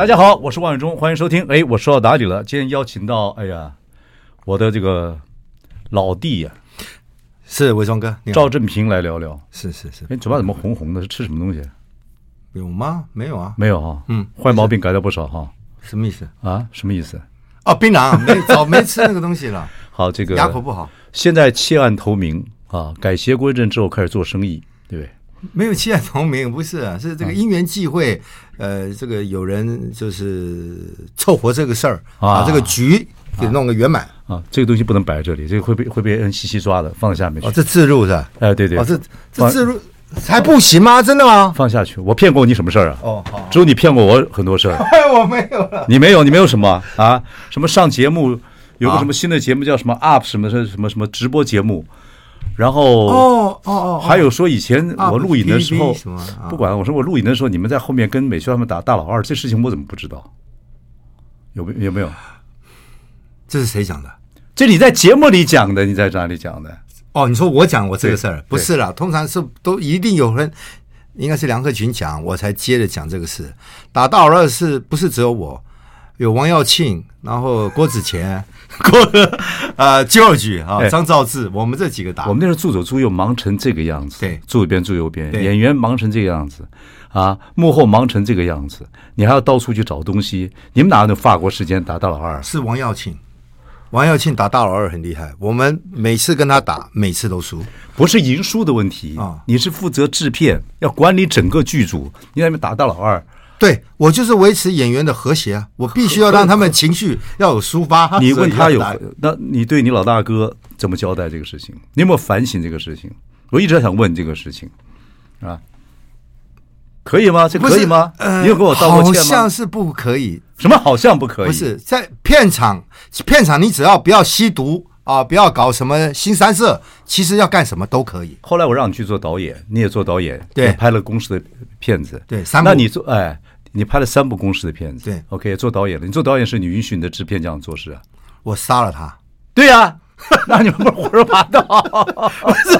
大家好，我是王伟忠，欢迎收听。哎，我说到哪里了？今天邀请到，哎呀，我的这个老弟呀、啊，是伟忠哥，赵正平来聊聊。是是是，哎，嘴巴怎么红红的？是吃什么东西？有吗？没有啊，没有啊。嗯，坏毛病改了不少哈。什么意思啊？什么意思？哦，槟榔，没早没吃那个东西了。好，这个牙口不好。现在弃暗投明啊，改邪归正之后开始做生意，对不对？没有弃暗投明，不是啊，是这个因缘际会。嗯呃，这个有人就是凑合这个事儿，把这个局给弄个圆满啊。这个东西不能摆在这里，这个会被会被人细细抓的，放在下面去。哦，这自入是吧？哎，对对。哦，这这自入还不行吗？真的吗？放下去，我骗过你什么事儿啊？哦，好，只有你骗过我很多事儿。我没有了。你没有，你没有什么啊？什么上节目有个什么新的节目叫什么 UP 什么什么什么直播节目。然后哦哦哦，还有说以前我录影的时候，不管我说我录影的时候，你们在后面跟美秀他们打大老二，这事情我怎么不知道？有没有没有？这是谁讲的？这你在节目里讲的，你在哪里讲的？哦，你说我讲我这个事儿不是啦，通常是都一定有人，应该是梁克群讲，我才接着讲这个事。打大老二是不是只有我？有王耀庆，然后郭子乾。过了呃，George 啊，张兆志，我们这几个打。我们那时候助手助右忙成这个样子，对，助一边助右边，演员忙成这个样子，啊，幕后忙成这个样子，你还要到处去找东西。你们哪有法国时间打大老二？是王耀庆，王耀庆打大老二很厉害。我们每次跟他打，每次都输，不是赢输的问题啊。你是负责制片，要管理整个剧组，你在那边打大老二。对，我就是维持演员的和谐啊！我必须要让他们情绪要有抒发。你问他有，那你对你老大哥怎么交代这个事情？你有没有反省这个事情？我一直想问这个事情，啊，可以吗？这可以吗？呃、你有跟我道过歉吗？好像是不可以。什么好像不可以？不是在片场，片场你只要不要吸毒啊，不要搞什么新三色，其实要干什么都可以。后来我让你去做导演，你也做导演，对，拍了公司的片子，对，那你做哎。你拍了三部公式的片子，对，OK，做导演了。你做导演是你允许你的制片这样做事啊？我杀了他。对呀、啊，那你们不是胡说八道？不是，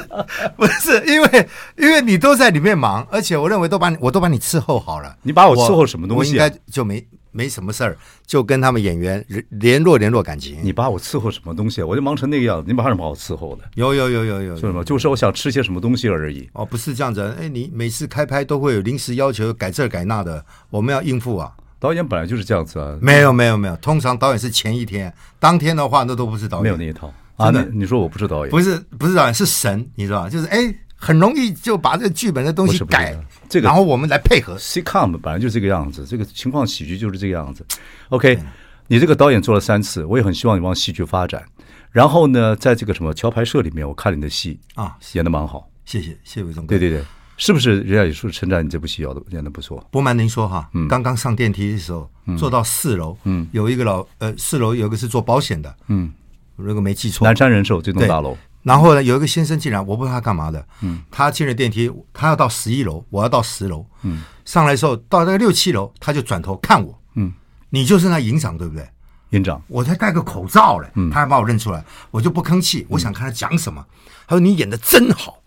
不是，因为因为你都在里面忙，而且我认为都把你我都把你伺候好了。你把我伺候什么东西、啊？我应该就没。没什么事儿，就跟他们演员联络联络感情。你把我伺候什么东西啊？我就忙成那个样子，你把什么把我伺候的？有有有有有，是什么？就是我想吃些什么东西而已。哦，不是这样子。哎，你每次开拍都会有临时要求改这改那的，我们要应付啊。导演本来就是这样子啊。没有没有没有，通常导演是前一天，当天的话那都不是导演。没有那一套啊？那你说我不是导演？不是不是导演，是神，你知道吧？就是哎。很容易就把这个剧本的东西改，这个然后我们来配合。Sitcom 本来就是这个样子，这个情况喜剧就是这个样子。OK，你这个导演做了三次，我也很希望你往戏剧发展。然后呢，在这个什么桥牌社里面，我看你的戏啊，演的蛮好。谢谢，谢谢伟忠哥。对对对，是不是人家也说称赞你这部戏演的演的不错？不瞒您说哈，嗯，刚刚上电梯的时候，坐到四楼，嗯，有一个老呃，四楼有一个是做保险的，嗯，如果没记错，南山人寿这栋大楼。然后呢，有一个先生进来，我不知道他干嘛的。嗯，他进了电梯，他要到十一楼，我要到十楼。嗯，上来的时候到那个六七楼，他就转头看我。嗯，你就是那营长对不对？营长，我才戴个口罩嘞。嗯，他还把我认出来，我就不吭气，我想看他讲什么。他说：“你演的真好。”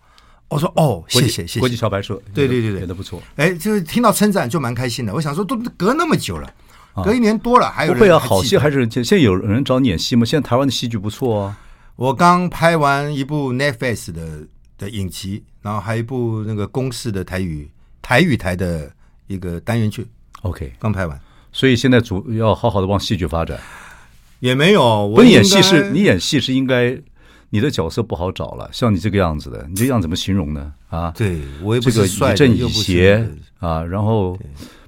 我说：“哦，谢谢谢谢。”国际小白社，对对对对，演的不错。哎，就是听到称赞就蛮开心的。我想说，都隔那么久了，隔一年多了，还有不会啊？好戏还是现在有人找你演戏吗？现在台湾的戏剧不错啊。我刚拍完一部 Netflix 的的影集，然后还有一部那个公式的台语台语台的一个单元剧。OK，刚拍完，所以现在主要好好的往戏剧发展。也没有，我演戏是你演戏是应该你的角色不好找了，像你这个样子的，你这样怎么形容呢？啊，对我也这个以正以邪啊，然后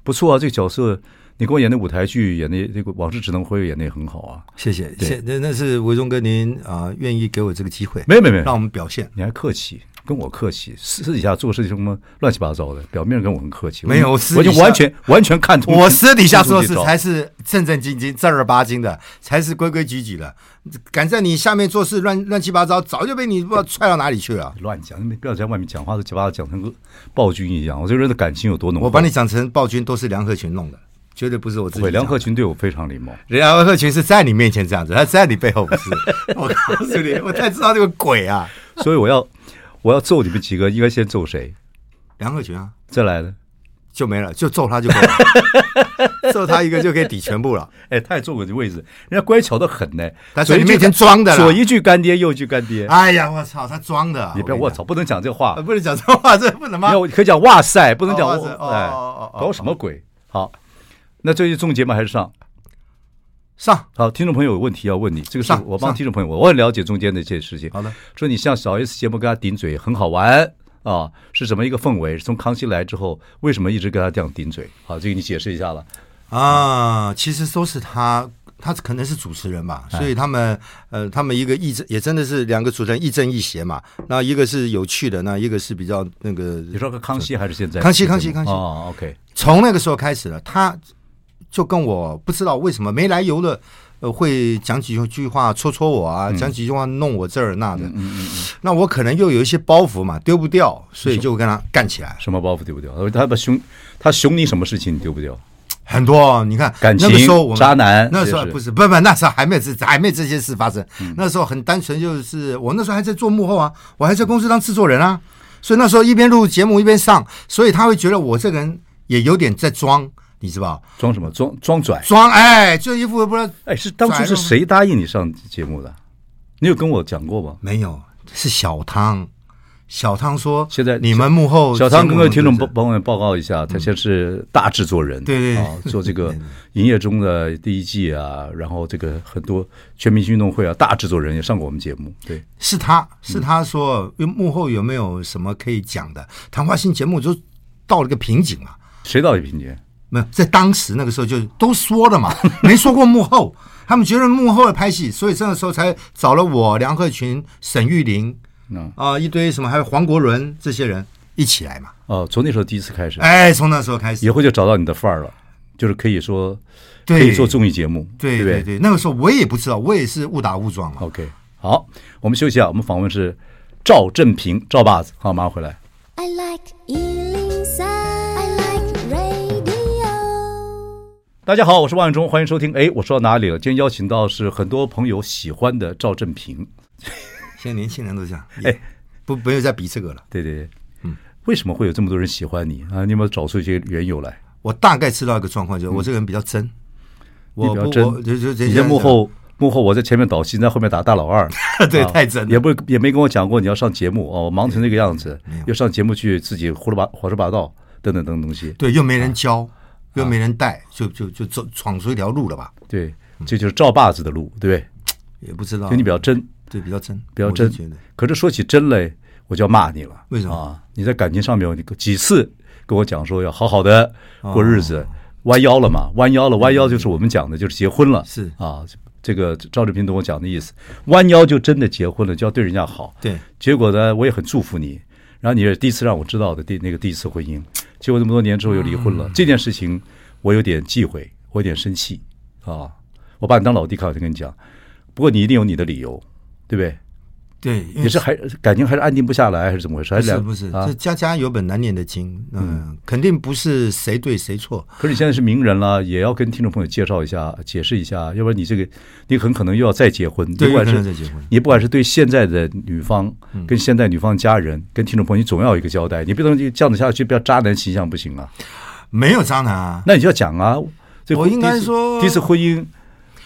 不错啊，这个角色。你给我演的舞台剧，演的那个《往事只能回味》演的也很好啊！谢谢，谢那那是伟忠哥您啊，愿意给我这个机会？没有没有没有，让我们表现。你还客气，跟我客气，私底下做事情什么乱七八糟的，表面跟我很客气。没有，我就完全完全看通。我私底下做事才是正正经经、正儿八经的，才是规规矩矩的。敢在你下面做事乱乱七八糟，早就被你不知道踹到哪里去了。乱讲，你不要在外面讲话都七八糟讲成个暴君一样。我这个人的感情有多浓？我把你讲成暴君，都是梁鹤群弄的。绝对不是我自己。梁鹤群对我非常礼貌。梁鹤群是在你面前这样子，他在你背后不是。我告诉你，我太知道这个鬼啊！所以我要，我要揍你们几个，应该先揍谁？梁鹤群啊，再来的就没了，就揍他就够了。揍他一个就可以抵全部了。哎，他也坐过这位置，人家乖巧的很呢。他在你面前装的，左一句干爹，右一句干爹。哎呀，我操，他装的。你不要我操，不能讲这话，不能讲这话，这不能吗？可以讲哇塞，不能讲哇塞。哦，搞什么鬼？好。那这期中节目还是上上好，听众朋友有问题要问你，这个是我帮听众朋友，我很了解中间的一些事情。好的，说你像小 S 节目跟他顶嘴很好玩啊，是什么一个氛围？从康熙来之后，为什么一直跟他这样顶嘴？好，这个你解释一下了啊。其实都是他，他可能是主持人吧，所以他们呃，他们一个亦正也真的是两个主持人亦正亦邪嘛。那一个是有趣的，那一个是比较那个。你说个康熙还是现在？康熙，康熙，康熙。哦，OK。从那个时候开始了，他。就跟我不知道为什么没来由的，呃，会讲几句话戳戳我啊，讲几句话弄我这儿那的。嗯嗯嗯。那我可能又有一些包袱嘛，丢不掉，所以就跟他干起来。什么包袱丢不掉？他把熊，他熊你什么事情你丢不掉？很多，你看感情、那个时候我们渣男，那时候不是不不，那时候还没有这还没有这些事发生。那时候很单纯，就是我那时候还在做幕后啊，我还在公司当制作人啊，所以那时候一边录节目一边上，所以他会觉得我这个人也有点在装。你知道装什么？装装拽？装哎，这一副不知道哎，是当初是谁答应你上节目的？你有跟我讲过吗？没有，是小汤。小汤说：“现在你们幕后小汤跟各位听众帮帮我们报告一下，他现在是大制作人，对对啊，做这个营业中的第一季啊，然后这个很多全明星运动会啊，大制作人也上过我们节目。对，是他是他说，幕后有没有什么可以讲的谈话性节目，就到了个瓶颈啊？谁到了瓶颈？”没有，在当时那个时候就都说了嘛，没说过幕后。他们觉得幕后的拍戏，所以这个时候才找了我梁鹤群、沈玉琳，啊、呃，一堆什么，还有黄国伦这些人一起来嘛。哦，从那时候第一次开始，哎，从那时候开始，以后就找到你的范儿了，就是可以说可以做综艺节目，对对对，对，那个时候我也不知道，我也是误打误撞嘛。OK，好，我们休息啊，我们访问是赵正平，赵爸子，好，马上回来。I like 大家好，我是万忠，欢迎收听。哎，我说到哪里了？今天邀请到是很多朋友喜欢的赵正平。现在年轻人都这样，哎，不，不用再比这个了。对对对，嗯，为什么会有这么多人喜欢你啊？你有没有找出一些缘由来？我大概知道一个状况，就是我这个人比较真，嗯、我比较真，就就你在幕后幕后，我在前面导戏，在后面打大老二，对，太真了，也不也没跟我讲过你要上节目哦，我忙成那个样子，又上节目去自己胡说八胡说八道等等等等东西，对，又没人教。啊又没人带，就就就走闯出一条路了吧？对，这就是赵爸子的路，对不对？也不知道，就你比较真，对，比较真，比较真。可是说起真来，我就要骂你了。为什么啊？你在感情上面，你几次跟我讲说要好好的过日子，弯腰了嘛？弯腰了，弯腰就是我们讲的，就是结婚了。是啊，这个赵志平跟我讲的意思，弯腰就真的结婚了，就要对人家好。对，结果呢，我也很祝福你。然后你是第一次让我知道的第那个第一次婚姻，结果这么多年之后又离婚了，这件事情。我有点忌讳，我有点生气啊！我把你当老弟看，我就跟你讲。不过你一定有你的理由，对不对？对，也是还感情还是安定不下来，还是怎么回事？还是不是？这家家有本难念的经，嗯，肯定不是谁对谁错。可是你现在是名人了，也要跟听众朋友介绍一下、解释一下，要不然你这个你很可能又要再结婚。对，不管是再结婚，你不管是对现在的女方，跟现在女方家人，跟听众朋友，你总要有一个交代。你不能就这样子下去，不要渣男形象不行啊！没有渣男啊，那你就要讲啊。我应该说第一次婚姻，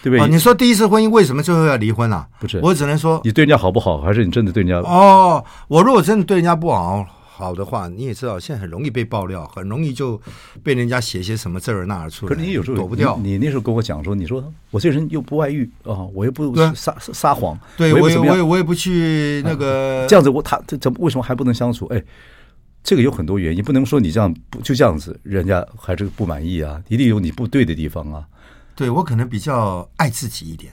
对不对？你说第一次婚姻为什么最后要离婚啊？不是，我只能说你对人家好不好，还是你真的对人家？哦，我如果真的对人家不好好的话，你也知道，现在很容易被爆料，很容易就被人家写些什么这儿那儿出来。可是你有时候躲不掉。你那时候跟我讲说，你说我这人又不外遇啊，我又不撒撒谎，对我也我也我也不去那个这样子，我他这怎么为什么还不能相处？哎。这个有很多原因，不能说你这样不就这样子，人家还是不满意啊，一定有你不对的地方啊。对，我可能比较爱自己一点，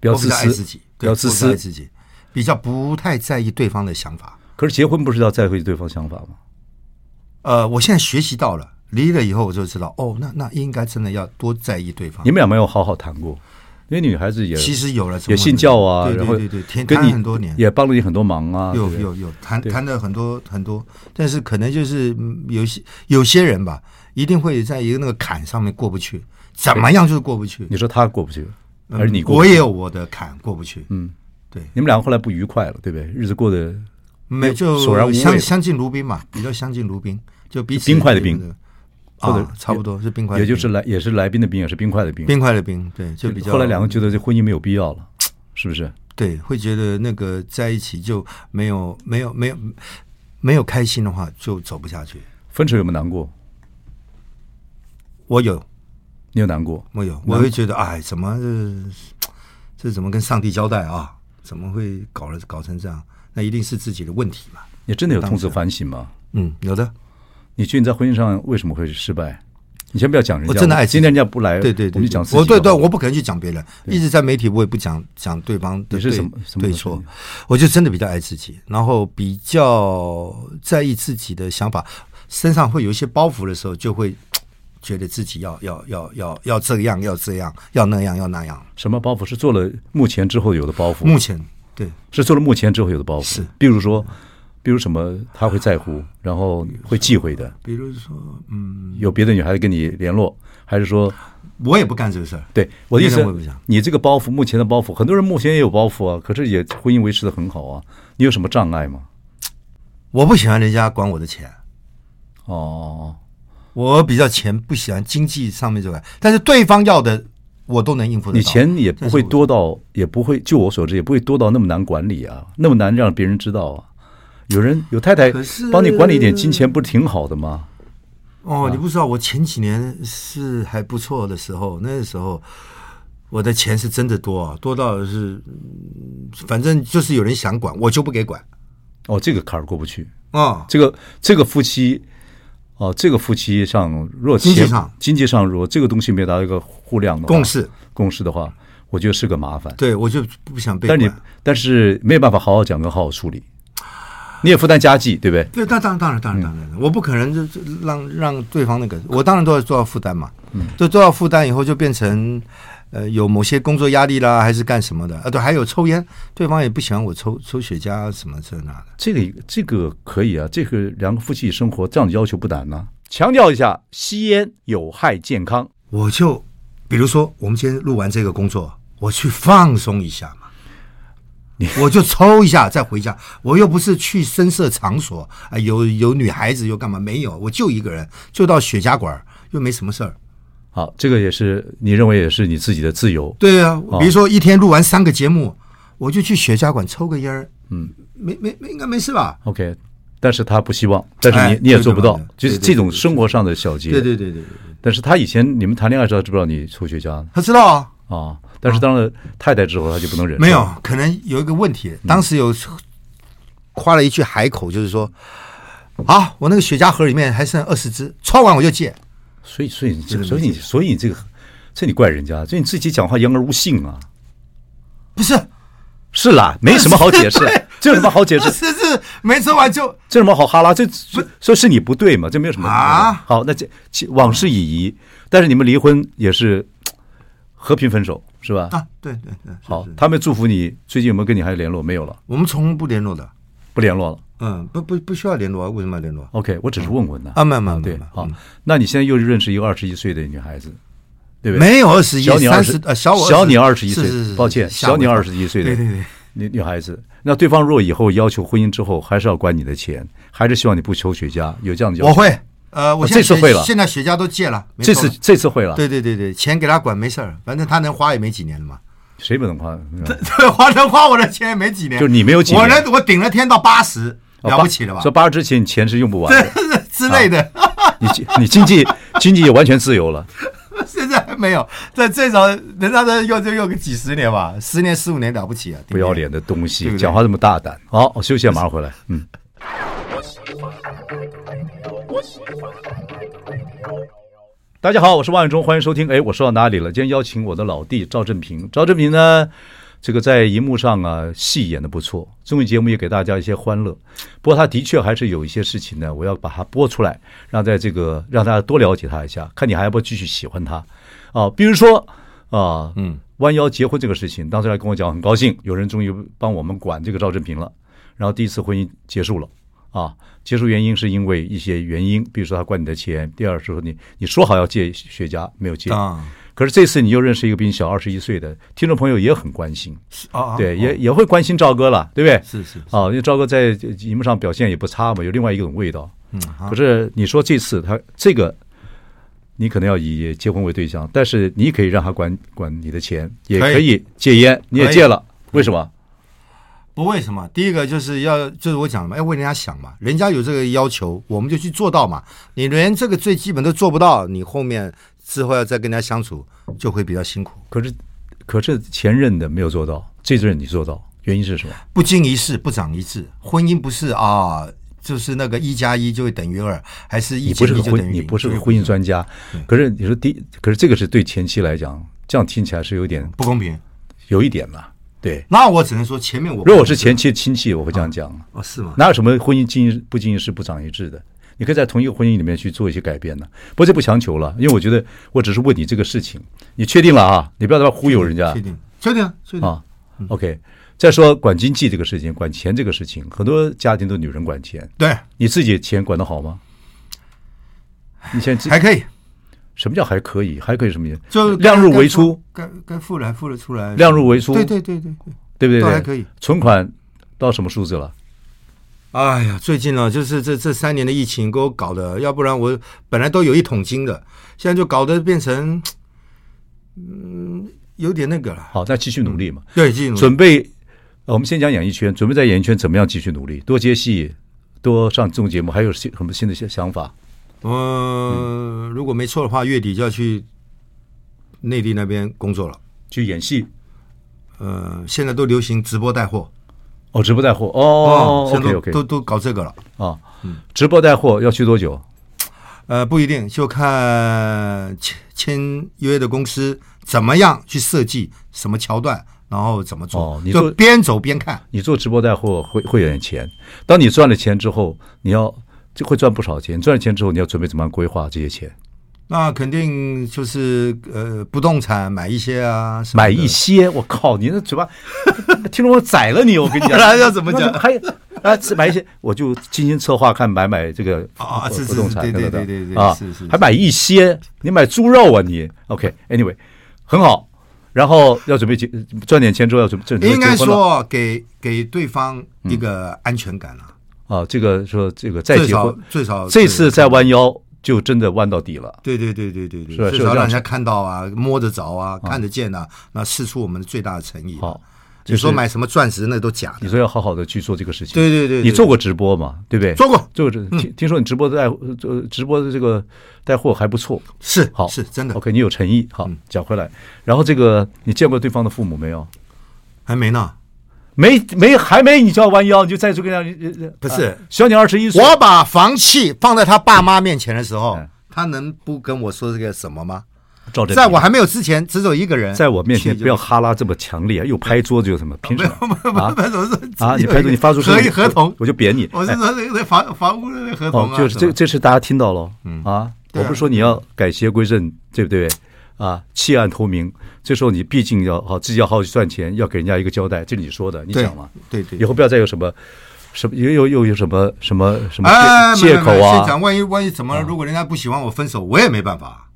比较自私，爱自己，比较自私，爱自己，比较不太在意对方的想法。可是结婚不是要在乎对方想法吗？呃，我现在学习到了，离了以后我就知道，哦，那那应该真的要多在意对方。你们俩没有好好谈过？因为女孩子也其实有了，也信教啊，对对对对，跟你很多年，也帮了你很多忙啊。有有有谈谈了很多很多，但是可能就是有些有些人吧，一定会在一个那个坎上面过不去，怎么样就是过不去。你说他过不去，还是你过不去？我也有我的坎过不去。嗯，对，你们两个后来不愉快了，对不对？日子过得没就相相敬如宾嘛，比较相敬如宾，就彼此冰块的冰。或者差不多是冰块，也就是来也是来宾的宾，也是冰块的冰。冰块的冰，对，就比较。后来两个觉得这婚姻没有必要了，是不是？对，会觉得那个在一起就没有没有没有没有开心的话，就走不下去。分手有没有难过？我有，你有难过？没有，我会觉得哎，怎么这这怎么跟上帝交代啊？怎么会搞了搞成这样？那一定是自己的问题嘛。你真的有痛自反省吗？嗯，有的。你觉得你在婚姻上为什么会失败？你先不要讲人家，我真的爱今天人家不来，对对对，我们就讲自己。我对对，我不可能去讲别人，一直在媒体我也不讲讲对方的对对错，我就真的比较爱自己，然后比较在意自己的想法，身上会有一些包袱的时候，就会觉得自己要要要要要这样要这样要那样要那样。什么包袱？是做了目前之后有的包袱？目前对，是做了目前之后有的包袱。是，比如说。比如什么他会在乎，然后会忌讳的。比如说，嗯，有别的女孩子跟你联络，还是说，我也不干这个事儿。对，我的意思，你这个包袱，目前的包袱，很多人目前也有包袱啊，可是也婚姻维持的很好啊。你有什么障碍吗？我不喜欢人家管我的钱。哦，我比较钱不喜欢经济上面这个，但是对方要的我都能应付得到。你钱也不会多到，也不会，就我所知，也不会多到那么难管理啊，那么难让别人知道啊。有人有太太帮你管理一点金钱，不是挺好的吗？哦，你不知道，我前几年是还不错的时候，那个时候我的钱是真的多啊，多到是，反正就是有人想管，我就不给管。哦，这个坎儿过不去啊、哦！这个这个夫妻，哦，这个夫妻上，如果经济上经济上如果这个东西没有达到一个互谅的共识共识的话，我觉得是个麻烦。对，我就不想被管。但你但是没有办法好好讲跟好好处理。你也负担家计，对不对？对，当当然当然当然当然，我不可能就就让让对方那个，我当然都要做到负担嘛。嗯，就做到负担以后，就变成呃有某些工作压力啦，还是干什么的？啊，对，还有抽烟，对方也不喜欢我抽抽雪茄什么这那的。这个这个可以啊，这个两个夫妻生活这样的要求不难呢。强调一下，吸烟有害健康。我就比如说，我们今天录完这个工作，我去放松一下嘛。我就抽一下再回家，我又不是去深色场所啊，有有女孩子又干嘛？没有，我就一个人，就到雪茄馆，又没什么事儿。好，这个也是你认为也是你自己的自由。对啊，比如说一天录完三个节目，我就去雪茄馆抽个烟儿，嗯，没没没，应该没事吧？OK，但是他不希望，但是你你也做不到，就是这种生活上的小节。对对对对。但是他以前你们谈恋爱时候知不知道你抽雪茄？他知道啊。啊。但是当了太太之后，他就不能忍。没有，可能有一个问题。当时有夸了一句海口，就是说：“啊，我那个雪茄盒里面还剩二十支，抽完我就戒。”所以，所以，所以你，所以你这个，这你怪人家，这你自己讲话言而无信啊！不是，是啦，没什么好解释，这有什么好解释？是是，没说完就这有什么好哈拉？这说是你不对嘛？这没有什么啊。好，那这往事已矣，但是你们离婚也是和平分手。是吧？啊，对对对，好，他们祝福你。最近有没有跟你还有联络？没有了。我们从不联络的，不联络了。嗯，不不不需要联络啊？为什么要联络？OK，我只是问问呢。啊，没有没有，对，好。那你现在又认识一个二十一岁的女孩子，对不对？没有二十一，小你二十，呃，小我小你二十一岁，抱歉，小你二十一岁的，对对对，女女孩子。那对方若以后要求婚姻之后，还是要管你的钱，还是希望你不求雪茄？有这样的要求？我会。呃，我这次会了，现在雪茄都戒了。这次这次会了。对对对对，钱给他管没事儿，反正他能花也没几年了嘛。谁不能花？对，花能花我的钱也没几年。就你没有几年，我能我顶了天到八十，了不起了吧？说八十之前你钱是用不完的 之类的。你你经济经济也完全自由了。现在还没有，在最少人家都用就用个几十年吧，十年十五年了不起啊！不要脸的东西，讲话这么大胆。好，我休息，马上回来。嗯。大家好，我是万永忠，欢迎收听。哎，我说到哪里了？今天邀请我的老弟赵正平。赵正平呢，这个在荧幕上啊，戏演的不错，综艺节目也给大家一些欢乐。不过他的确还是有一些事情呢，我要把它播出来，让在这个让大家多了解他一下，看你还要不要继续喜欢他啊？比如说啊，嗯，弯腰结婚这个事情，当时还跟我讲很高兴，有人终于帮我们管这个赵正平了。然后第一次婚姻结束了啊，结束原因是因为一些原因，比如说他管你的钱，第二是说你你说好要借雪茄没有借。啊可是这次你又认识一个比你小二十一岁的听众朋友，也很关心，啊，对，也也会关心赵哥了，对不对？是是啊，因为赵哥在荧幕上表现也不差嘛，有另外一种味道。嗯，可是你说这次他这个，你可能要以结婚为对象，但是你可以让他管管你的钱，也可以戒烟，你也戒了，为什么？不为什么？第一个就是要就是我讲的嘛，要为人家想嘛，人家有这个要求，我们就去做到嘛。你连这个最基本都做不到，你后面。之后要再跟人家相处，就会比较辛苦。可是，可是前任的没有做到，这任你做到，原因是什么？不经一事不长一智。婚姻不是啊，就是那个一加一就会等于二，还是一加一就等于零？你不是个婚姻专家，可是你说第，可是这个是对前妻来讲，这样听起来是有点不公平，有一点嘛。对，那我只能说前面我如果我是前妻的亲戚，我会这样讲。哦，是吗？哪有什么婚姻经不经一事不长一智的？你可以在同一个婚姻里面去做一些改变呢，不过这不强求了，因为我觉得我只是问你这个事情，你确定了啊？你不要在那忽悠人家。确定，确定，确定啊。OK，再说管经济这个事情，管钱这个事情，很多家庭都女人管钱。对，你自己钱管得好吗？你现在还可以。什么叫还可以？还可以什么意思？就量入为出，该该付的还付得出来。量入为出。对对对对对，对不对？还可以。存款到什么数字了？哎呀，最近呢，就是这这三年的疫情给我搞的，要不然我本来都有一桶金的，现在就搞得变成，嗯，有点那个了。好，再继续努力嘛。对，继续努力。准备，我们先讲演艺圈，准备在演艺圈怎么样继续努力？多接戏，多上综艺节目，还有新什么新的些想法？嗯，如果没错的话，月底就要去内地那边工作了，去演戏。呃，现在都流行直播带货。哦，直播带货哦，OK OK，都都搞这个了啊。嗯，直播带货要去多久？呃，不一定，就看签签约的公司怎么样去设计什么桥段，然后怎么做。哦，你就边走边看。你做直播带货会会有点钱，当你赚了钱之后，你要就会赚不少钱。赚了钱之后，你要准备怎么样规划这些钱？那肯定就是呃，不动产买一些啊，买一些。我靠，你那嘴巴，听说我宰了你，我跟你讲，要怎么讲？还有啊，买一些，我就精心策划，看买买这个啊，不动产，对对对对对啊，是是，还买一些，你买猪肉啊你？OK，Anyway，很好。然后要准备结赚点钱之后要准备，应该说给给对方一个安全感了啊。这个说这个再结婚最少这次再弯腰。就真的弯到底了。对对对对对对，是至少让人家看到啊，摸得着啊，看得见啊，那试出我们最大的诚意。好，你说买什么钻石那都假的。你说要好好的去做这个事情。对对对，你做过直播吗？对不对？做过，做过。听听说你直播带呃直播的这个带货还不错。是，好，是真的。OK，你有诚意。好，讲回来，然后这个你见过对方的父母没有？还没呢。没没还没，你就要弯腰，你就再去跟人家。不是，小你二十一岁。我把房契放在他爸妈面前的时候。他能不跟我说这个什么吗？在我还没有之前，只有一个人。在我面前不要哈拉这么强烈，又拍桌子又什么？凭什么？啊？你拍桌，你发出合合同，我就扁你。我是说那个房房屋的合同就是这这是大家听到了。嗯啊，我不是说你要改邪归正，对不对？啊，弃暗投明。这时候你毕竟要好自己要好好去赚钱，要给人家一个交代。这是你说的，你讲嘛？对对。以后不要再有什么。什么又又又有什么什么什么借口啊？万一万一怎么了？如果人家不喜欢我分手，我也没办法。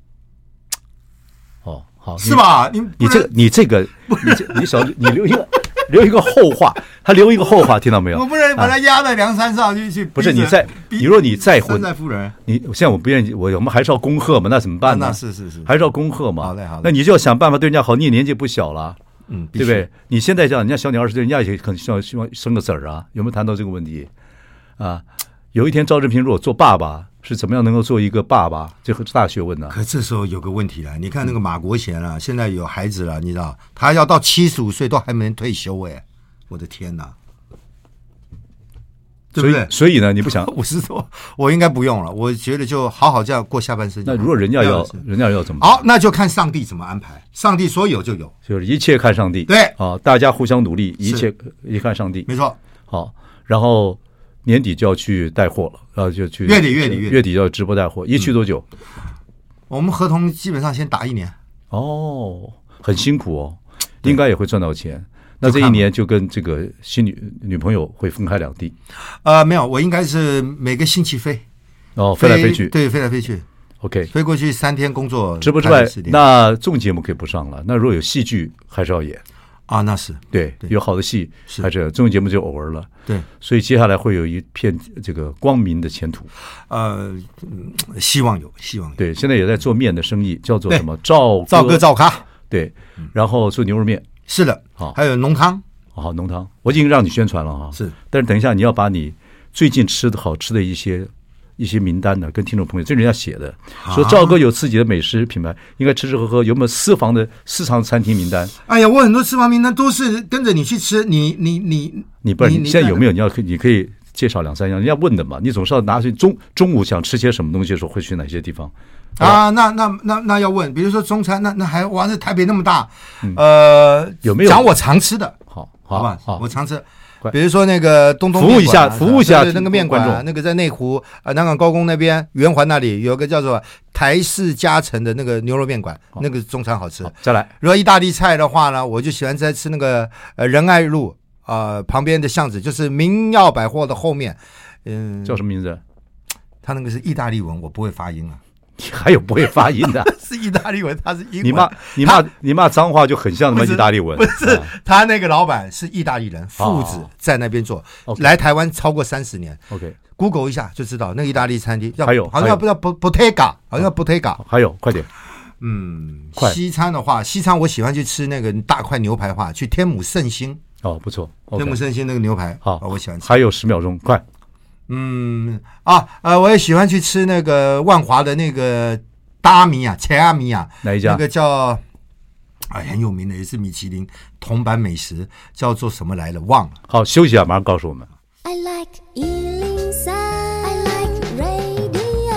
哦，好，是吧？你你这你这个，你这你少你留一个 留一个后话，他留一个后话，听到没有？我不能把他压在梁山上去去。不是你在，你若你再婚，再夫人，你现在我不愿意，我我们还是要恭贺嘛？那怎么办呢？那是是是，还是要恭贺嘛？好嘞好嘞，那你就要想办法对人家好。你也年纪不小了。嗯，对不对？你现在讲，人家小你二十岁，人家也可能希望希望生个子儿啊？有没有谈到这个问题？啊，有一天赵正平如果做爸爸，是怎么样能够做一个爸爸？这是大学问呢。可这时候有个问题了，你看那个马国贤啊，现在有孩子了，你知道，他要到七十五岁都还没退休哎，我的天哪！对不对？所以呢，你不想五十多，我应该不用了。我觉得就好好这样过下半生。那如果人家要，人家要怎么？好，那就看上帝怎么安排。上帝说有就有，就是一切看上帝。对，啊，大家互相努力，一切一看上帝。没错。好，然后年底就要去带货了，然后就去月底月底月底要直播带货，一去多久？我们合同基本上先打一年。哦，很辛苦哦，应该也会赚到钱。那这一年就跟这个新女女朋友会分开两地？呃，没有，我应该是每个星期飞，哦，飞来飞去，对，飞来飞去。OK，飞过去三天工作。直播之外，那综艺节目可以不上了。那如果有戏剧，还是要演啊？那是对，有好的戏，还是综艺节目就偶尔了。对，所以接下来会有一片这个光明的前途。呃，希望有，希望有。对，现在也在做面的生意，叫做什么？赵赵哥赵咖。对，然后做牛肉面。是的，好，还有浓汤，好浓汤，我已经让你宣传了哈。是，但是等一下你要把你最近吃的好吃的一些一些名单呢，跟听众朋友，这人家写的，说赵哥有自己的美食品牌，应该吃吃喝喝，有没有私房的私藏餐厅名单？哎呀，我很多私房名单都是跟着你去吃，你你你你不是你现在有没有？你要可你可以介绍两三样，人家问的嘛，你总是要拿去中中午想吃些什么东西的时候会去哪些地方？啊，那那那那要问，比如说中餐，那那还哇，这台北那么大，呃，有没有讲我常吃的？好，好吧，好，我常吃，比如说那个东东服务一下，服务一下那个面馆，那个在内湖啊南港高工那边圆环那里有个叫做台式加成的那个牛肉面馆，那个中餐好吃。再来，如果意大利菜的话呢，我就喜欢在吃那个呃仁爱路啊旁边的巷子，就是明耀百货的后面，嗯，叫什么名字？他那个是意大利文，我不会发音啊。你还有不会发音的？是意大利文，他是英文。你骂你骂你骂脏话就很像什么意大利文？不是，他那个老板是意大利人，父子在那边做，来台湾超过三十年。OK，Google 一下就知道那个意大利餐厅叫还有好像不叫 Bottega，好像 Bottega。还有快点，嗯，快。西餐的话，西餐我喜欢去吃那个大块牛排的话，去天母圣心。哦，不错，天母圣心那个牛排好，我喜欢吃。还有十秒钟，快。嗯啊呃，我也喜欢去吃那个万华的那个达米啊，切阿米啊，哪一家？那个叫哎很有名的，也是米其林铜板美食，叫做什么来了？忘了。好，休息啊，马上告诉我们。I like 103, I like radio。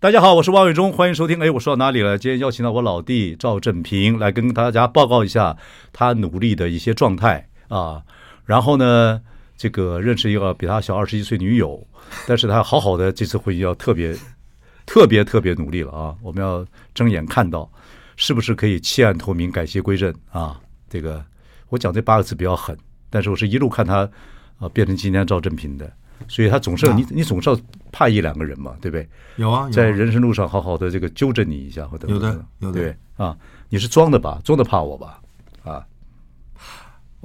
大家好，我是王伟忠，欢迎收听。哎，我说到哪里了？今天邀请到我老弟赵正平来跟大家报告一下他努力的一些状态啊，然后呢。这个认识一个比他小二十一岁女友，但是他好好的这次会议要特别 特别特别努力了啊！我们要睁眼看到，是不是可以弃暗投明、改邪归正啊？这个我讲这八个字比较狠，但是我是一路看他啊变成今天赵正平的，所以他总是你你总是要怕一两个人嘛，对不对？有啊，在人生路上好好的这个纠正你一下，或者有的有的对啊，你是装的吧？装的怕我吧？啊？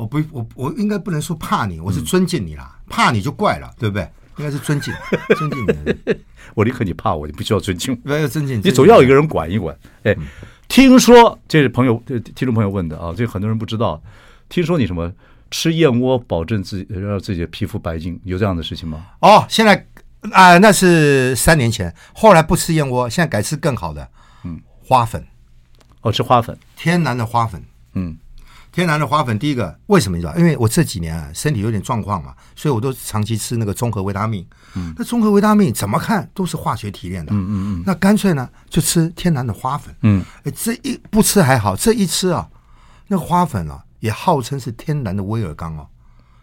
我不，我我应该不能说怕你，我是尊敬你啦。嗯、怕你就怪了，对不对？应该是尊敬，尊敬你。我宁可你怕我，你不需要尊敬。不要尊敬，你总要有一个人管一管。哎，嗯、听说这是朋友，听众朋友问的啊，这很多人不知道。听说你什么吃燕窝保证自己让自己的皮肤白净，有这样的事情吗？哦，现在啊、呃，那是三年前，后来不吃燕窝，现在改吃更好的，嗯，花粉。哦，吃花粉，天然的花粉，嗯。天然的花粉，第一个为什么你知道？因为我这几年啊身体有点状况嘛，所以我都长期吃那个综合维他命。嗯，那综合维他命怎么看都是化学提炼的。嗯嗯嗯。那干脆呢就吃天然的花粉。嗯，哎，这一不吃还好，这一吃啊，那个花粉啊也号称是天然的威尔刚哦，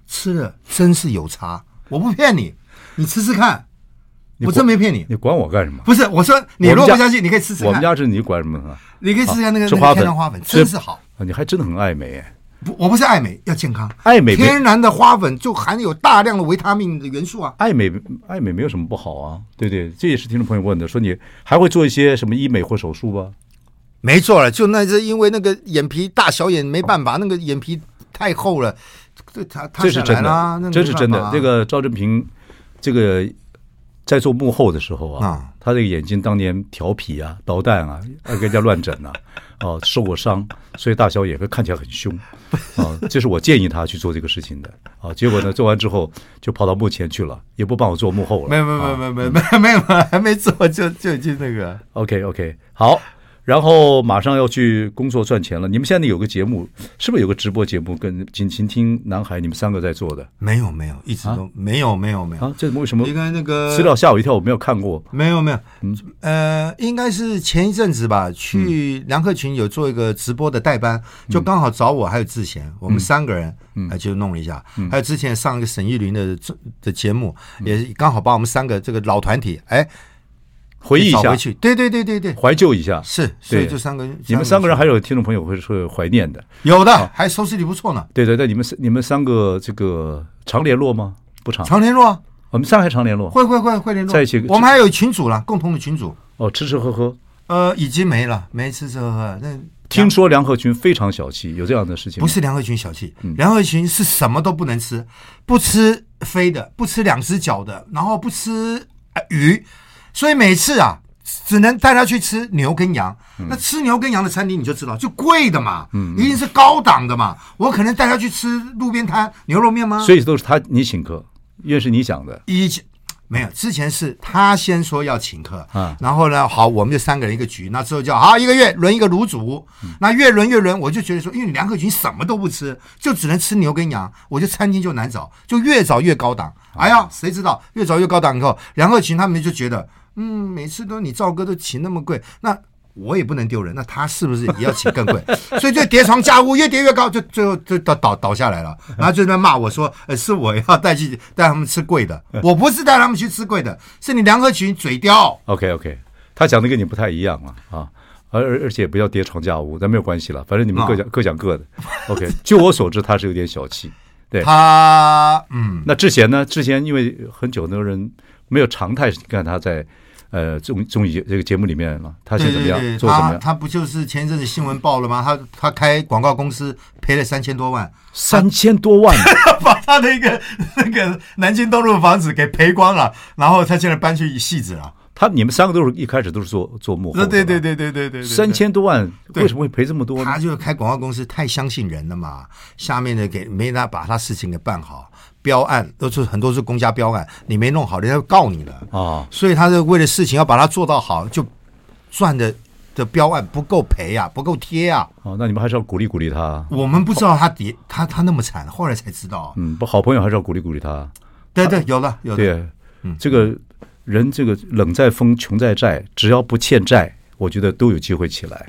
吃了真是有差，我不骗你，你吃吃看，我真没骗你。你管我干什么？不是，我说你如果不相信，你可以试试看。我们家是你管什么啊？你可以试试看那个那个天然花粉，真是好。你还真的很爱美哎！不，我不是爱美，要健康。爱美天然的花粉就含有大量的维他命的元素啊。爱美爱美没有什么不好啊，对对，这也是听众朋友问的，说你还会做一些什么医美或手术吧？没做了，就那是因为那个眼皮大小眼没办法，那个眼皮太厚了，这他他这是真的，这是真的。这个赵正平，这个在做幕后的时候啊，他这个眼睛当年调皮啊、捣蛋啊，跟人家乱整啊。哦，受过伤，所以大小眼会看起来很凶啊。这是我建议他去做这个事情的啊。结果呢，做完之后就跑到幕前去了，也不帮我做幕后了。没有，没有，没有，没有，没有，没有，还没做就就已经那个。OK，OK，好。然后马上要去工作赚钱了。你们现在有个节目，是不是有个直播节目跟《倾听男孩》你们三个在做的？没有，没有，一直都、啊、没有，没有，没有啊！这为什么？应该那个资料吓我一跳，我没有看过。没有，没有，嗯，呃，应该是前一阵子吧，去梁克群有做一个直播的代班，嗯、就刚好找我还有志贤，我们三个人，嗯，就弄了一下。嗯、还有之前上一个沈玉林的的节目，嗯、也刚好把我们三个这个老团体，哎。回忆一下，对对对对对，怀旧一下是，所以这三个，你们三个人还有听众朋友会说怀念的，有的，还收视率不错呢。对对对，你们你们三个这个常联络吗？不常，常联络。我们三个还常联络，会会会会联络，在一起。我们还有群主了，共同的群主。哦，吃吃喝喝，呃，已经没了，没吃吃喝喝。那听说梁和群非常小气，有这样的事情？不是梁和群小气，梁和群是什么都不能吃，不吃飞的，不吃两只脚的，然后不吃鱼，所以每次啊。只能带他去吃牛跟羊，那吃牛跟羊的餐厅你就知道，就贵的嘛，嗯，一定是高档的嘛。我可能带他去吃路边摊牛肉面吗？所以都是他你请客，因为是你讲的。以前没有，之前是他先说要请客，啊，然后呢，好，我们就三个人一个局，那之后叫好一个月轮一个卤煮，那越轮越轮，我就觉得说，因为梁克群什么都不吃，就只能吃牛跟羊，我就餐厅就难找，就越找越高档。哎呀，谁知道越找越高档以后，梁克群他们就觉得。嗯，每次都你赵哥都请那么贵，那我也不能丢人，那他是不是也要请更贵？所以就叠床架屋，越叠越高，就最后就倒倒倒下来了。然后就在那骂我说：“呃，是我要带去带他们吃贵的，我不是带他们去吃贵的，是你梁和群嘴刁。” OK OK，他讲的跟你不太一样了啊，而而且不要叠床架屋，但没有关系了，反正你们各讲、哦、各讲各的。OK，就我所知，他是有点小气。对他，嗯，那之前呢？之前因为很久那个人没有常态看他在。呃，综综艺这个节目里面了，他现在怎么样？对对对做怎么样？他他不就是前一阵子新闻报了吗？他他开广告公司赔了三千多万，三千多万，把他的一个那个南京东路的房子给赔光了，然后他现在搬去戏子了。他你们三个都是一开始都是做做幕后，对对对对对对对，三千多万为什么会赔这么多呢？他就是开广告公司太相信人了嘛，下面的给没拿把他事情给办好。标案都是很多是公家标案，你没弄好，人家要告你了啊！哦、所以他是为了事情要把它做到好，就赚的的标案不够赔呀，不够贴啊！哦，那你们还是要鼓励鼓励他。我们不知道他跌，他他那么惨，后来才知道。嗯，不，好朋友还是要鼓励鼓励他。对对，有了有了。对，嗯，这个人这个冷在风，穷在债，只要不欠债，我觉得都有机会起来。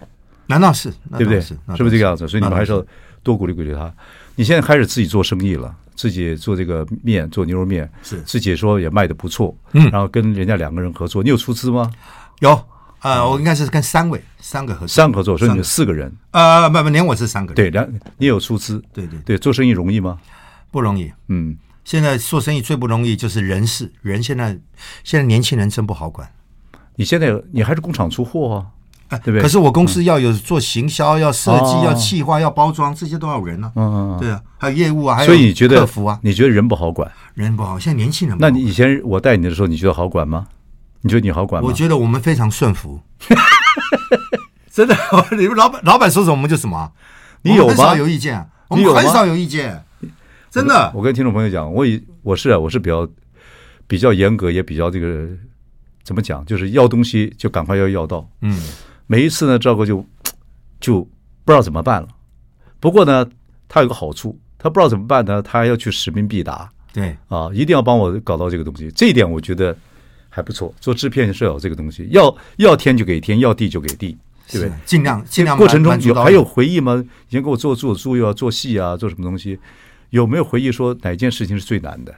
难道是？对不对？是不是这个样子？所以你们还是要多鼓励鼓励他。你现在开始自己做生意了。自己做这个面，做牛肉面，是自己说也卖的不错，嗯，然后跟人家两个人合作，你有出资吗？有，呃，我应该是跟三位，三个合作，三个合作，所以你们四个人，呃，不不，连我是三个人，对，两你有出资，对对对，做生意容易吗？不容易，嗯，现在做生意最不容易就是人事，人现在现在年轻人真不好管，你现在你还是工厂出货啊。哎，对不对？可是我公司要有做行销，要设计，要企划，要包装，这些都要人呢。嗯嗯，对啊，还有业务啊，还有客服啊。你觉得人不好管？人不好，现在年轻人。那你以前我带你的时候，你觉得好管吗？你觉得你好管吗？我觉得我们非常顺服。真的，你们老板老板说什么我们就什么。你有吗？很少有意见，我们很少有意见。真的，我跟听众朋友讲，我以我是啊，我是比较比较严格，也比较这个怎么讲，就是要东西就赶快要要到。嗯。每一次呢，赵哥就就不知道怎么办了。不过呢，他有个好处，他不知道怎么办呢，他还要去使命必达。对啊，一定要帮我搞到这个东西。这一点我觉得还不错。做制片是要有这个东西，要要天就给天，要地就给地，对不对？尽量尽量。过程中有还有回忆吗？以前给我做做做又要做戏啊，做什么东西？有没有回忆说哪件事情是最难的？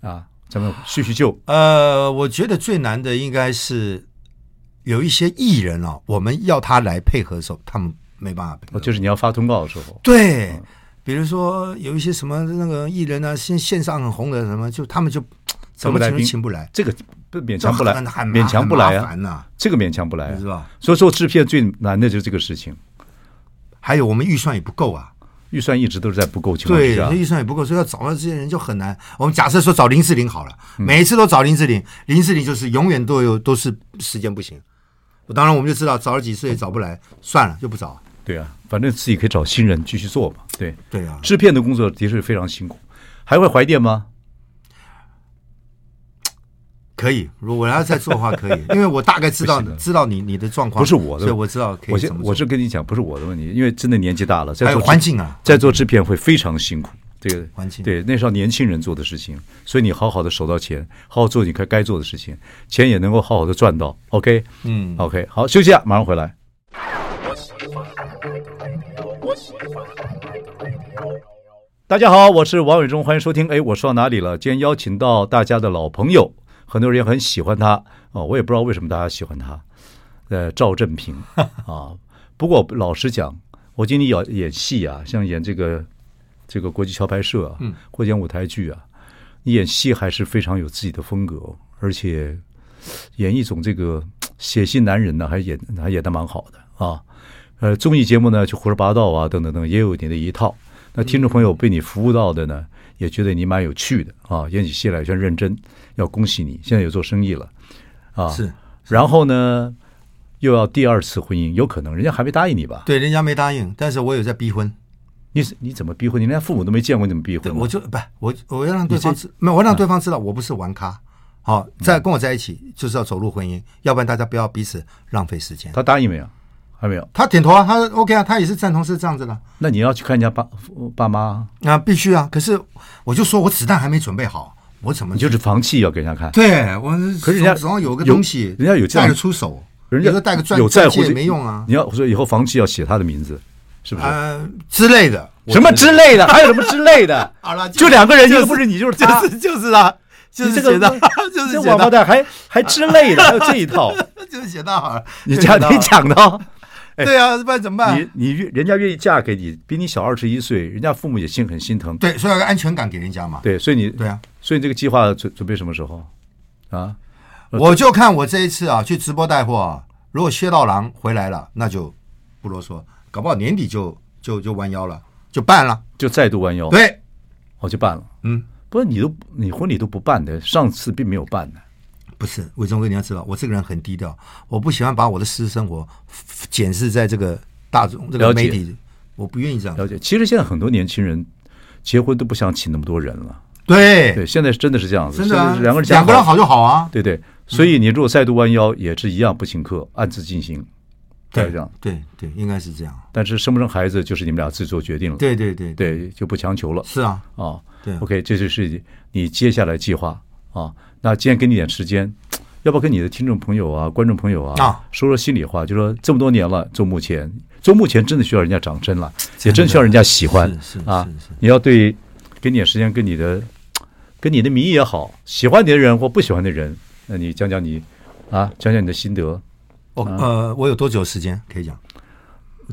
啊，咱们叙叙旧。呃，我觉得最难的应该是。有一些艺人啊，我们要他来配合的时候，他们没办法配合。就是你要发通告的时候。对，嗯、比如说有一些什么那个艺人啊，线线上很红的什么，就他们就怎么请请不来，这个不勉强不来，勉强不来啊，啊这个勉强不来、啊，是吧？所以说制片最难的就是这个事情。还有我们预算也不够啊，预算一直都是在不够情况下，对，预算也不够，所以要找到这些人就很难。我们假设说找林志玲好了，每一次都找林志玲，林志玲就是永远都有都是时间不行。当然，我们就知道找了几次也找不来，算了，就不找。对啊，反正自己可以找新人继续做嘛。对对啊，制片的工作的确非常辛苦。还会怀念吗？可以，如果我要再做的话，可以，因为我大概知道知道你你的状况，不是我的，所以我知道可以。我我是跟你讲，不是我的问题，因为真的年纪大了，在做环境啊，在做制片会非常辛苦。这个环境对，那时候年轻人做的事情，所以你好好的守到钱，好好做你该该做的事情，钱也能够好好的赚到。OK，嗯，OK，好，休息啊，马上回来。大家好，我是王伟忠，欢迎收听。哎，我说到哪里了？今天邀请到大家的老朋友。很多人也很喜欢他哦，我也不知道为什么大家喜欢他。呃，赵正平 啊，不过老实讲，我今天演演戏啊，像演这个这个国际桥牌社啊，嗯，或演舞台剧啊，你演戏还是非常有自己的风格，而且演一种这个写戏男人呢，还演还演的蛮好的啊。呃，综艺节目呢，就胡说八道啊，等等等，也有你的一套。那听众朋友被你服务到的呢，也觉得你蛮有趣的啊，演起戏来算认真。要恭喜你，现在有做生意了，啊，是，然后呢，又要第二次婚姻，有可能人家还没答应你吧？对，人家没答应，但是我有在逼婚。你你怎么逼婚？你连父母都没见过，你怎么逼婚？我就不，我我要让对方知，没有，我让对方知道我不是玩咖。好，在跟我在一起就是要走入婚姻，要不然大家不要彼此浪费时间。他答应没有？还没有。他点头啊，他 OK 啊，他也是赞同是这样子的。那你要去看人家爸爸妈？啊，必须啊。可是我就说我子弹还没准备好。我怎么你就是房契要给人家看？对，我可是人家手上有个东西，人家有这样带得出手，人家带个钻有在乎也没用啊。你要说以后房契要写他的名字，是不是？呃，之类的，什么之类的？还有什么之类的？好了，就两个人，一个不是你，就是就是就是啊，就是写的，就是这王八蛋，还还之类的，还有这一套，就是写到好了。你讲你讲的。对啊，不然怎么办？你你愿人家愿意嫁给你，比你小二十一岁，人家父母也心很心疼。对，所以要个安全感给人家嘛。对，所以你对啊，所以这个计划准准备什么时候啊？我就看我这一次啊，去直播带货啊，如果薛道郎回来了，那就不啰嗦，搞不好年底就就就弯腰了，就办了，就再度弯腰。对，我就办了。嗯，不是你都你婚礼都不办的，上次并没有办的。不是，伟忠哥，你要知道，我这个人很低调，我不喜欢把我的私生活检视在这个大众这个媒体，我不愿意这样。了解，其实现在很多年轻人结婚都不想请那么多人了。对对，现在真的是这样子，真的两个人两个人好就好啊。对对，所以你如果再度弯腰，也是一样不请客，暗自进行。对，这样对对，应该是这样。但是生不生孩子就是你们俩自己做决定了。对对对对，就不强求了。是啊啊，对，OK，这就是你接下来计划啊。那今天给你点时间，要不要跟你的听众朋友啊、观众朋友啊，说说心里话？就说这么多年了，做幕前，做幕前真的需要人家掌声了，也真需要人家喜欢啊。你要对，给你点时间，跟你的、跟你的迷也好，喜欢你的人或不喜欢的人，那你讲讲你啊，讲讲你的心得。哦，呃，我有多久时间可以讲？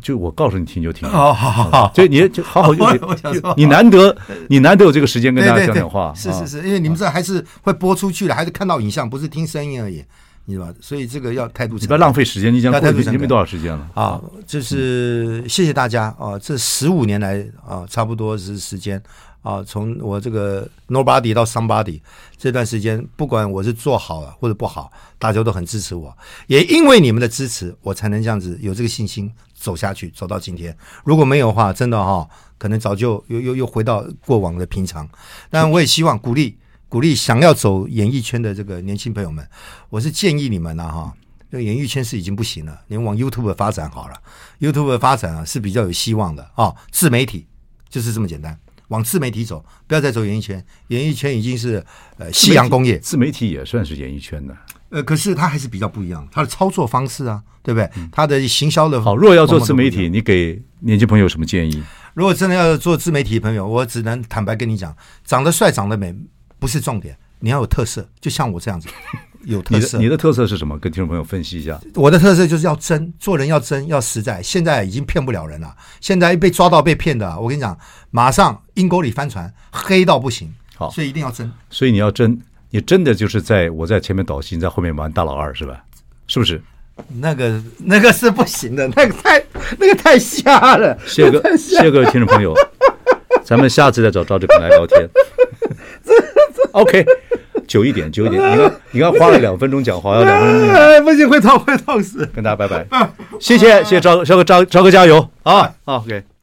就我告诉你听就听哦，好好好，所以你就好好 就你难得你难得有这个时间跟大家讲讲话，是是是，因为你们这还是会播出去的，还是看到影像，不是听声音而已，你知道吧？所以这个要态度，你不要浪费时间。你讲过去你没多少时间了啊？就是谢谢大家啊！这十五年来啊，差不多是时间啊，从我这个 nobody 到 somebody 这段时间，不管我是做好了或者不好，大家都很支持我，也因为你们的支持，我才能这样子有这个信心。走下去，走到今天。如果没有的话，真的哈、哦，可能早就又又又回到过往的平常。但我也希望鼓励鼓励想要走演艺圈的这个年轻朋友们，我是建议你们呢、啊、哈，这个演艺圈是已经不行了，你们往 YouTube 发展好了。YouTube 的发展啊是比较有希望的啊、哦，自媒体就是这么简单，往自媒体走，不要再走演艺圈。演艺圈已经是呃夕阳工业，自媒体也算是演艺圈的。呃，可是它还是比较不一样，它的操作方式啊，对不对？它的行销的好。如果要做自媒体，你给年轻朋友什么建议？如果真的要做自媒体的朋友，我只能坦白跟你讲，长得帅、长得美不是重点，你要有特色，就像我这样子 有特色。你的你的特色是什么？跟听众朋友分析一下。我的特色就是要真，做人要真，要实在。现在已经骗不了人了，现在一被抓到被骗的，我跟你讲，马上阴沟里翻船，黑到不行。好，所以一定要真。所以你要真。你真的就是在我在前面导戏，你在后面玩大老二是吧？是不是？那个那个是不行的，那个太那个太瞎了。谢谢各谢谢各位听众朋友，咱们下次再找赵志鹏来聊天。OK，久一点，久一点。你看你看花了两分钟讲话，要两分钟。哎，不行，会痛会痛死。跟大家拜拜，谢谢谢谢赵赵哥赵赵哥加油啊！好，OK。